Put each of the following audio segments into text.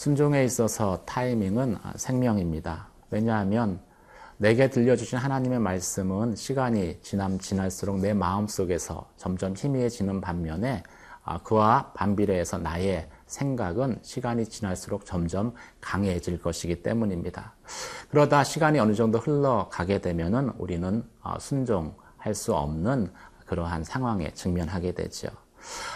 순종에 있어서 타이밍은 생명입니다. 왜냐하면 내게 들려주신 하나님의 말씀은 시간이 지남 지날수록 내 마음 속에서 점점 희미해지는 반면에 아, 그와 반비례해서 나의 생각은 시간이 지날수록 점점 강해질 것이기 때문입니다. 그러다 시간이 어느 정도 흘러가게 되면은 우리는 어, 순종할 수 없는 그러한 상황에 직면하게 되죠.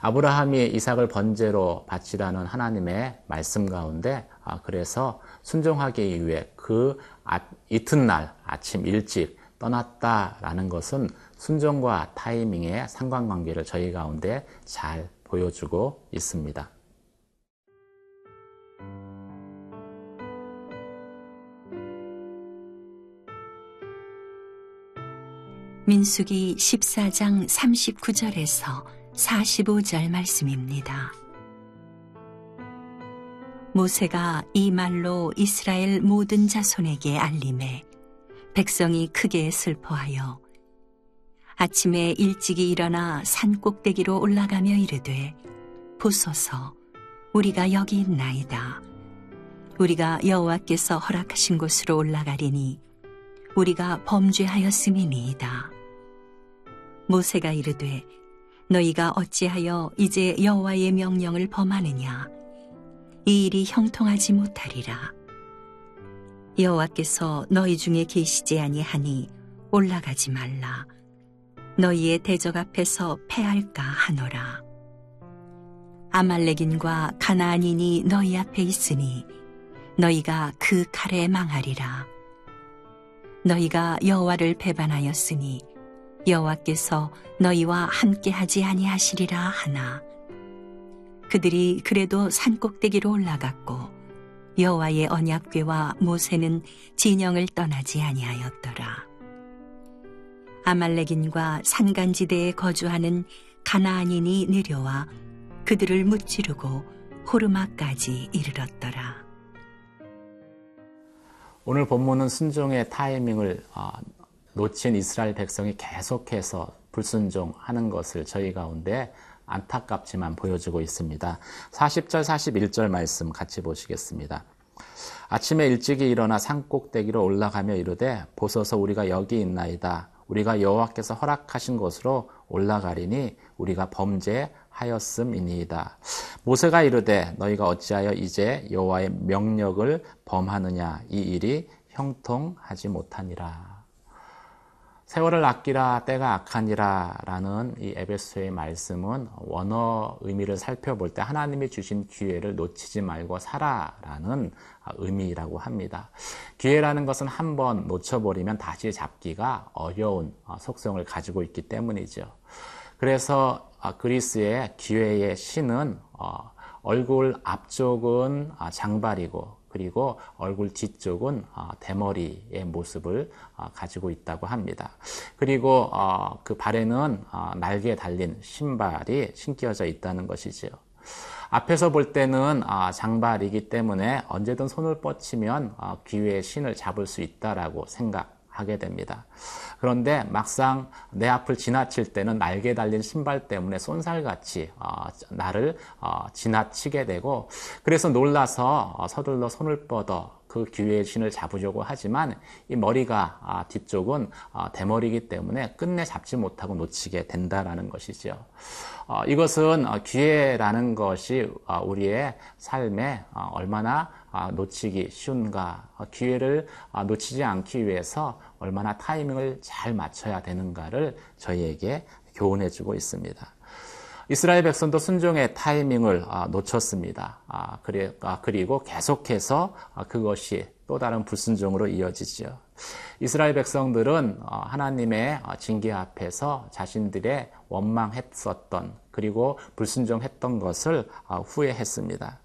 아브라함이 이삭을 번제로 바치라는 하나님의 말씀 가운데 아, 그래서 순종하기 위해 그 아, 이튿날 아침 일찍 떠났다라는 것은 순종과 타이밍의 상관관계를 저희 가운데 잘 보여주고 있습니다. 민숙이 14장 39절에서 45절 말씀입니다. 모세가 이 말로 이스라엘 모든 자손에게 알림해 백성이 크게 슬퍼하여 아침에 일찍이 일어나 산 꼭대기로 올라가며 이르되 보소서 우리가 여기 있나이다. 우리가 여호와께서 허락하신 곳으로 올라가리니 우리가 범죄하였음이니이다. 모세가 이르되 너희가 어찌하여 이제 여호와의 명령을 범하느냐? 이 일이 형통하지 못하리라. 여호와께서 너희 중에 계시지 아니하니 올라가지 말라. 너희의 대적 앞에서 패할까 하노라. 아말렉인과 가나안인이 너희 앞에 있으니 너희가 그 칼에 망하리라. 너희가 여호와를 배반하였으니 여호와께서 너희와 함께하지 아니하시리라 하나 그들이 그래도 산 꼭대기로 올라갔고 여호와의 언약궤와 모세는 진영을 떠나지 아니하였더라 아말렉인과 산간지대에 거주하는 가나안인이 내려와 그들을 무찌르고 호르마까지 이르렀더라. 오늘 본문은 순종의 타이밍을 어, 놓친 이스라엘 백성이 계속해서 불순종하는 것을 저희 가운데 안타깝지만 보여주고 있습니다. 40절, 41절 말씀 같이 보시겠습니다. 아침에 일찍이 일어나 산꼭대기로 올라가며 이르되 보소서 우리가 여기 있나이다. 우리가 여호와께서 허락하신 곳으로 올라가리니 우리가 범죄하였음이니이다. 모세가 이르되 너희가 어찌하여 이제 여호와의 명령을 범하느냐 이 일이 형통하지 못하니라. 세월을 아끼라 때가 악하니라 라는 이 에베소의 말씀은 원어 의미를 살펴볼 때 하나님이 주신 기회를 놓치지 말고 살아라는 의미라고 합니다. 기회라는 것은 한 번 놓쳐버리면 다시 잡기가 어려운 속성을 가지고 있기 때문이죠. 그래서 그리스의 기회의 신은 어, 얼굴 앞쪽은 장발이고 그리고 얼굴 뒤쪽은 어, 대머리의 모습을 어, 가지고 있다고 합니다. 그리고 어, 그 발에는 날개에 달린 신발이 신겨져 있다는 것이지요. 앞에서 볼 때는 장발이기 때문에 언제든 손을 뻗치면 기회의 신을 잡을 수 있다라고 생각 하게 됩니다. 그런데 막상 내 앞을 지나칠 때는 날개 달린 신발 때문에 쏜살같이 어, 나를 어, 지나치게 되고 그래서 놀라서 어, 서둘러 손을 뻗어 그 기회의 신을 잡으려고 하지만 이 머리가 아, 뒤쪽은 대머리이기 때문에 끝내 잡지 못하고 놓치게 된다라는 것이죠. 이것은 기회라는 것이 우리의 삶에 얼마나 놓치기 쉬운가 기회를 놓치지 않기 위해서 얼마나 타이밍을 잘 맞춰야 되는가를 저희에게 교훈해 주고 있습니다. 이스라엘 백성도 순종의 타이밍을 아, 놓쳤습니다. 아, 아, 그리고 계속해서 그것이 또 다른 불순종으로 이어지지요. 이스라엘 백성들은 어, 하나님의 어, 징계 앞에서 자신들의 원망했었던 그리고 불순종했던 것을 어, 후회했습니다.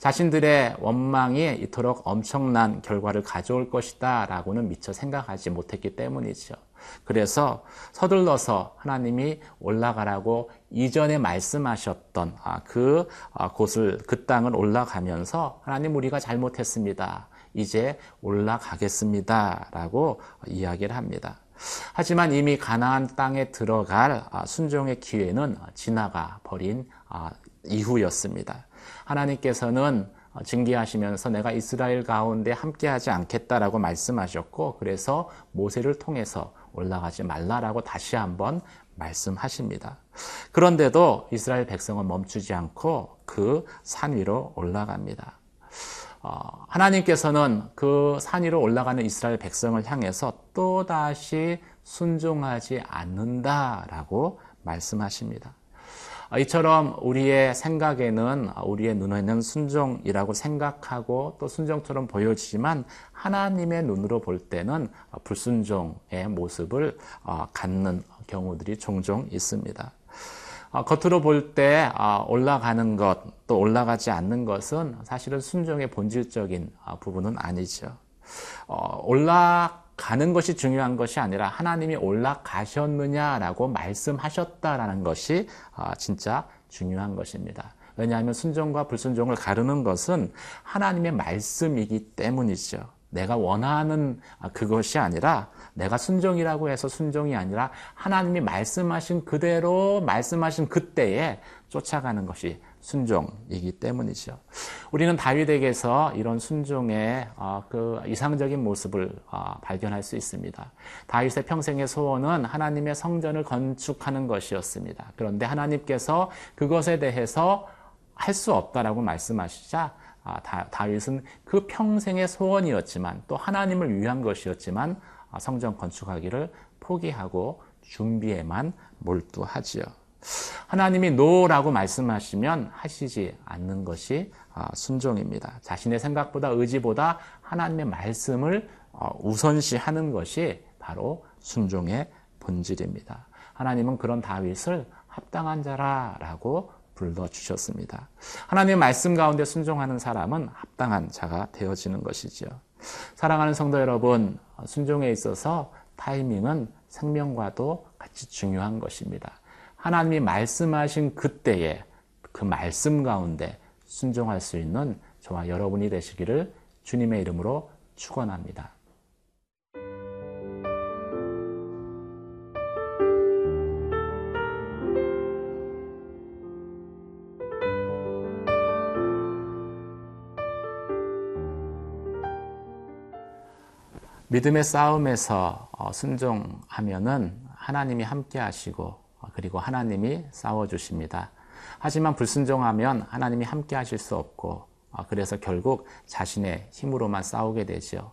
자신들의 원망이 이토록 엄청난 결과를 가져올 것이다 라고는 미처 생각하지 못했기 때문이죠. 그래서 서둘러서 하나님이 올라가라고 이전에 말씀하셨던 아, 그 아, 곳을 그 땅을 올라가면서 하나님 우리가 잘못했습니다. 이제 올라가겠습니다. 라고 이야기를 합니다. 하지만 이미 가나안 땅에 들어갈 아, 순종의 기회는 지나가 버린 이후였습니다. 하나님께서는 징계하시면서 내가 이스라엘 가운데 함께하지 않겠다라고 말씀하셨고 그래서 모세를 통해서 올라가지 말라라고 다시 한번 말씀하십니다. 그런데도 이스라엘 백성은 멈추지 않고 그 산 위로 올라갑니다. 어, 하나님께서는 그 산 위로 올라가는 이스라엘 백성을 향해서 또다시 순종하지 않는다라고 말씀하십니다. 어, 이처럼 우리의 생각에는 우리의 눈에는 순종이라고 생각하고 또 순종처럼 보여지지만 하나님의 눈으로 볼 때는 불순종의 모습을 어, 갖는 경우들이 종종 있습니다. 어, 겉으로 볼 때 올라가는 것, 또 올라가지 않는 것은 사실은 순종의 본질적인 부분은 아니죠. 올라 가는 것이 중요한 것이 아니라 하나님이 올라가셨느냐라고 말씀하셨다라는 것이 아, 진짜 중요한 것입니다. 왜냐하면 순종과 불순종을 가르는 것은 하나님의 말씀이기 때문이죠. 내가 원하는 그것이 아니라 내가 순종이라고 해서 순종이 아니라 하나님이 말씀하신 그대로 말씀하신 그때에 쫓아가는 것이 순종이기 때문이죠. 우리는 다윗에게서 이런 순종의 어, 그 이상적인 모습을 어, 발견할 수 있습니다. 다윗의 평생의 소원은 하나님의 성전을 건축하는 것이었습니다. 그런데 하나님께서 그것에 대해서 할 수 없다라고 말씀하시자 아, 다윗은 그 평생의 소원이었지만 또 하나님을 위한 것이었지만 아, 성전 건축하기를 포기하고 준비에만 몰두하지요. 하나님이 노라고 말씀하시면 하시지 않는 것이 아, 순종입니다. 자신의 생각보다 의지보다 하나님의 말씀을 어, 우선시하는 것이 바로 순종의 본질입니다. 하나님은 그런 다윗을 합당한 자라라고 불러주셨습니다. 하나님의 말씀 가운데 순종하는 사람은 합당한 자가 되어지는 것이죠. 사랑하는 성도 여러분, 순종에 있어서 타이밍은 생명과도 같이 중요한 것입니다. 하나님이 말씀하신 그때에 그 말씀 가운데 순종할 수 있는 저와 여러분이 되시기를 주님의 이름으로 축원합니다. 믿음의 싸움에서 어, 순종하면은 하나님이 함께 하시고 그리고 하나님이 싸워 주십니다. 하지만 불순종하면 하나님이 함께 하실 수 없고, 어, 그래서 결국 자신의 힘으로만 싸우게 되죠.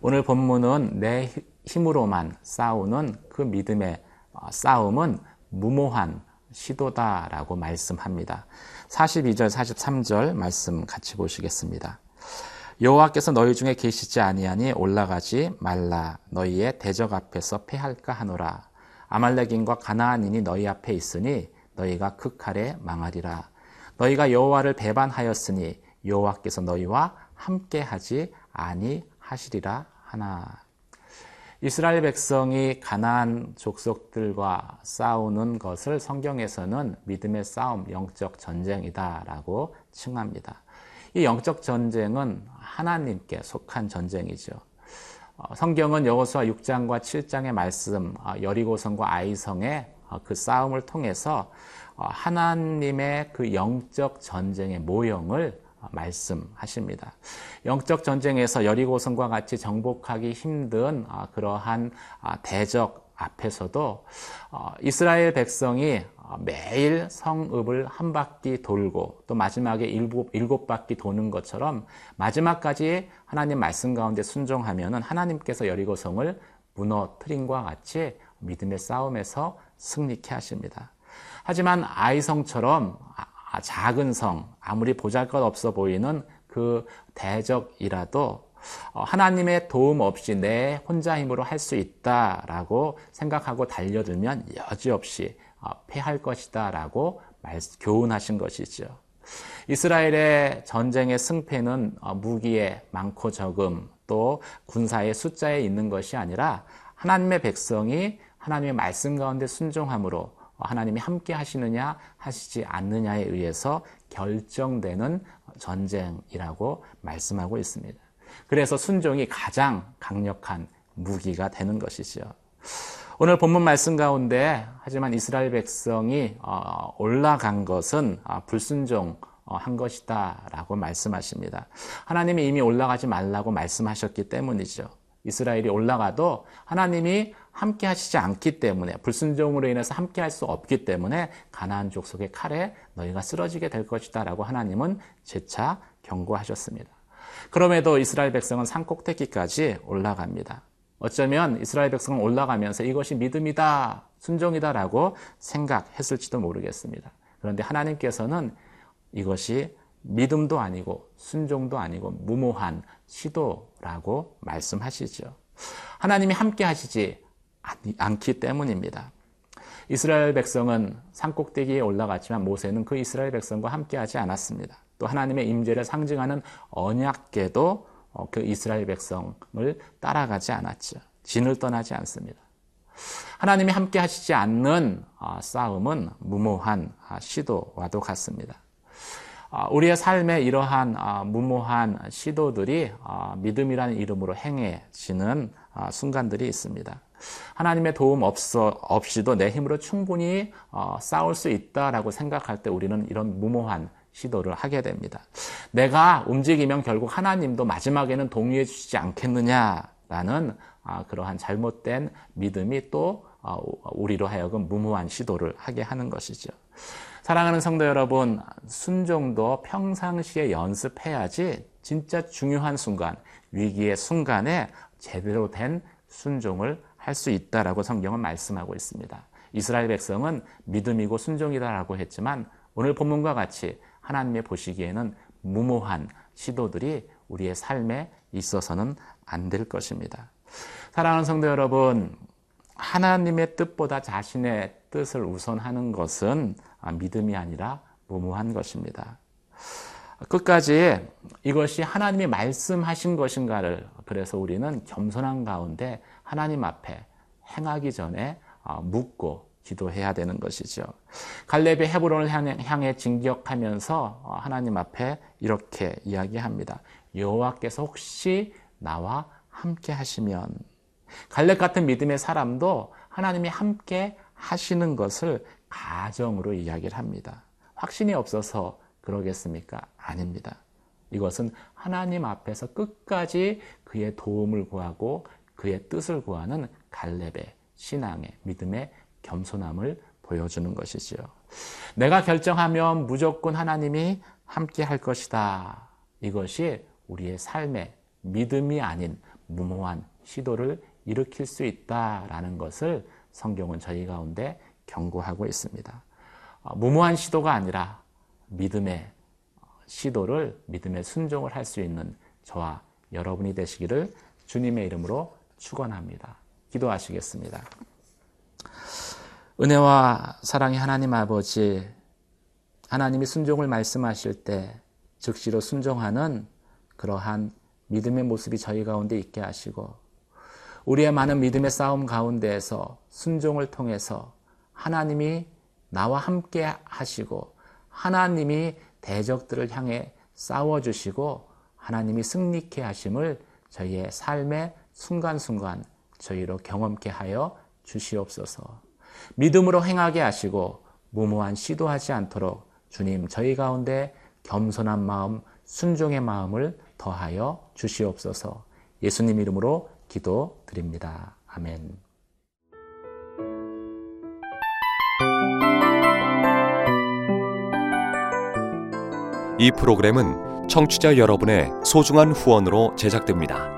오늘 본문은 내 힘으로만 싸우는 그 믿음의 어, 싸움은 무모한 시도다라고 말씀합니다. 42절, 43절 말씀 같이 보시겠습니다. 여호와께서 너희 중에 계시지 아니하니 올라가지 말라 너희의 대적 앞에서 패할까 하노라 아말렉인과 가나안인이 너희 앞에 있으니 너희가 그 칼에 망하리라. 너희가 여호와를 배반하였으니 여호와께서 너희와 함께하지 아니하시리라 하나. 이스라엘 백성이 가나안 족속들과 싸우는 것을 성경에서는 믿음의 싸움, 영적 전쟁이다라고 칭합니다. 이 영적 전쟁은 하나님께 속한 전쟁이죠. 어, 성경은 여호수아 6장과 7장의 말씀 어, 여리고성과 아이성의 어, 그 싸움을 통해서 하나님의 그 영적 전쟁의 모형을 말씀하십니다. 영적 전쟁에서 여리고성과 같이 정복하기 힘든 그러한 대적 앞에서도 이스라엘 백성이 매일 성읍을 한 바퀴 돌고 또 마지막에 일곱, 일곱 바퀴 도는 것처럼 마지막까지 하나님 말씀 가운데 순종하면 하나님께서 여리고성을 무너뜨린과 같이 믿음의 싸움에서 승리케 하십니다. 하지만 아이성처럼 아, 작은 성, 아무리 보잘 것 없어 보이는 그 대적이라도 어, 하나님의 도움 없이 내 혼자 힘으로 할 수 있다라고 생각하고 달려들면 여지없이 어, 패할 것이다 라고 교훈하신 것이죠. 이스라엘의 전쟁의 승패는 어, 무기의 많고 적음 또 군사의 숫자에 있는 것이 아니라 하나님의 백성이 하나님의 말씀 가운데 순종함으로 하나님이 함께 하시느냐 하시지 않느냐에 의해서 결정되는 전쟁이라고 말씀하고 있습니다. 그래서 순종이 가장 강력한 무기가 되는 것이죠. 오늘 본문 말씀 가운데 하지만 이스라엘 백성이 어, 올라간 것은 아, 불순종의 어, 한 것이다 라고 말씀하십니다. 하나님이 이미 올라가지 말라고 말씀하셨기 때문이죠. 이스라엘이 올라가도 하나님이 함께 하시지 않기 때문에 불순종으로 인해서 함께 할 수 없기 때문에 가나안 족속의 칼에 너희가 쓰러지게 될 것이다라고 하나님은 재차 경고하셨습니다. 그럼에도 이스라엘 백성은 산 꼭대기까지 올라갑니다. 어쩌면 이스라엘 백성은 올라가면서 이것이 믿음이다, 순종이다라고 생각했을지도 모르겠습니다. 그런데 하나님께서는 이것이 믿음도 아니고 순종도 아니고 무모한 시도라고 말씀하시죠. 하나님이 함께 하시지 않기 때문입니다. 이스라엘 백성은 산꼭대기에 올라갔지만 모세는 그 이스라엘 백성과 함께 하지 않았습니다. 또 하나님의 임재를 상징하는 언약궤도 어, 그 이스라엘 백성을 따라가지 않았죠. 진을 떠나지 않습니다. 하나님이 함께 하시지 않는 어, 싸움은 무모한 아, 시도와도 같습니다. 아, 우리의 삶에 이러한 아, 무모한 시도들이 믿음이라는 이름으로 행해지는 순간들이 있습니다. 하나님의 도움 없어, 없이도 내 힘으로 충분히 어, 싸울 수 있다라고 생각할 때 우리는 이런 무모한 시도를 하게 됩니다. 내가 움직이면 결국 하나님도 마지막에는 동의해 주시지 않겠느냐라는 아, 그러한 잘못된 믿음이 또 어, 우리로 하여금 무모한 시도를 하게 하는 것이죠. 사랑하는 성도 여러분, 순종도 평상시에 연습해야지 진짜 중요한 순간, 위기의 순간에 제대로 된 순종을 할 수 있다라고 성경은 말씀하고 있습니다. 이스라엘 백성은 믿음이고 순종이다라고 했지만 오늘 본문과 같이 하나님의 보시기에는 무모한 시도들이 우리의 삶에 있어서는 안 될 것입니다. 사랑하는 성도 여러분, 하나님의 뜻보다 자신의 뜻을 우선하는 것은 믿음이 아니라 무모한 것입니다. 끝까지 이것이 하나님이 말씀하신 것인가를 그래서 우리는 겸손한 가운데 하나님 앞에 행하기 전에 어, 묻고 기도해야 되는 것이죠. 갈렙이 헤브론을 향해 진격하면서 어, 하나님 앞에 이렇게 이야기합니다. 여호와께서 혹시 나와 함께 하시면 갈렙 같은 믿음의 사람도 하나님이 함께 하시는 것을 가정으로 이야기를 합니다. 확신이 없어서 그러겠습니까? 아닙니다. 이것은 하나님 앞에서 끝까지 그의 도움을 구하고 그의 뜻을 구하는 갈렙의 신앙의 믿음의 겸손함을 보여주는 것이지요. 내가 결정하면 무조건 하나님이 함께 할 것이다. 이것이 우리의 삶의 믿음이 아닌 무모한 시도를 일으킬 수 있다라는 것을 성경은 저희 가운데 경고하고 있습니다. 어, 무모한 시도가 아니라 믿음의 시도를 믿음의 순종을 할 수 있는 저와 여러분이 되시기를 주님의 이름으로 축원합니다. 기도하시겠습니다. 은혜와 사랑의 하나님 아버지, 하나님이 순종을 말씀하실 때 즉시로 순종하는 그러한 믿음의 모습이 저희 가운데 있게 하시고 우리의 많은 믿음의 싸움 가운데에서 순종을 통해서 하나님이 나와 함께 하시고 하나님이 대적들을 향해 싸워 주시고 하나님이 승리케 하심을 저희의 삶의 순간순간 저희로 경험케 하여 주시옵소서. 믿음으로 행하게 하시고 무모한 시도하지 않도록 주님 저희 가운데 겸손한 마음, 순종의 마음을 더하여 주시옵소서. 예수님 이름으로 기도 드립니다. 아멘. 이 프로그램은 청취자 여러분의 소중한 후원으로 제작됩니다.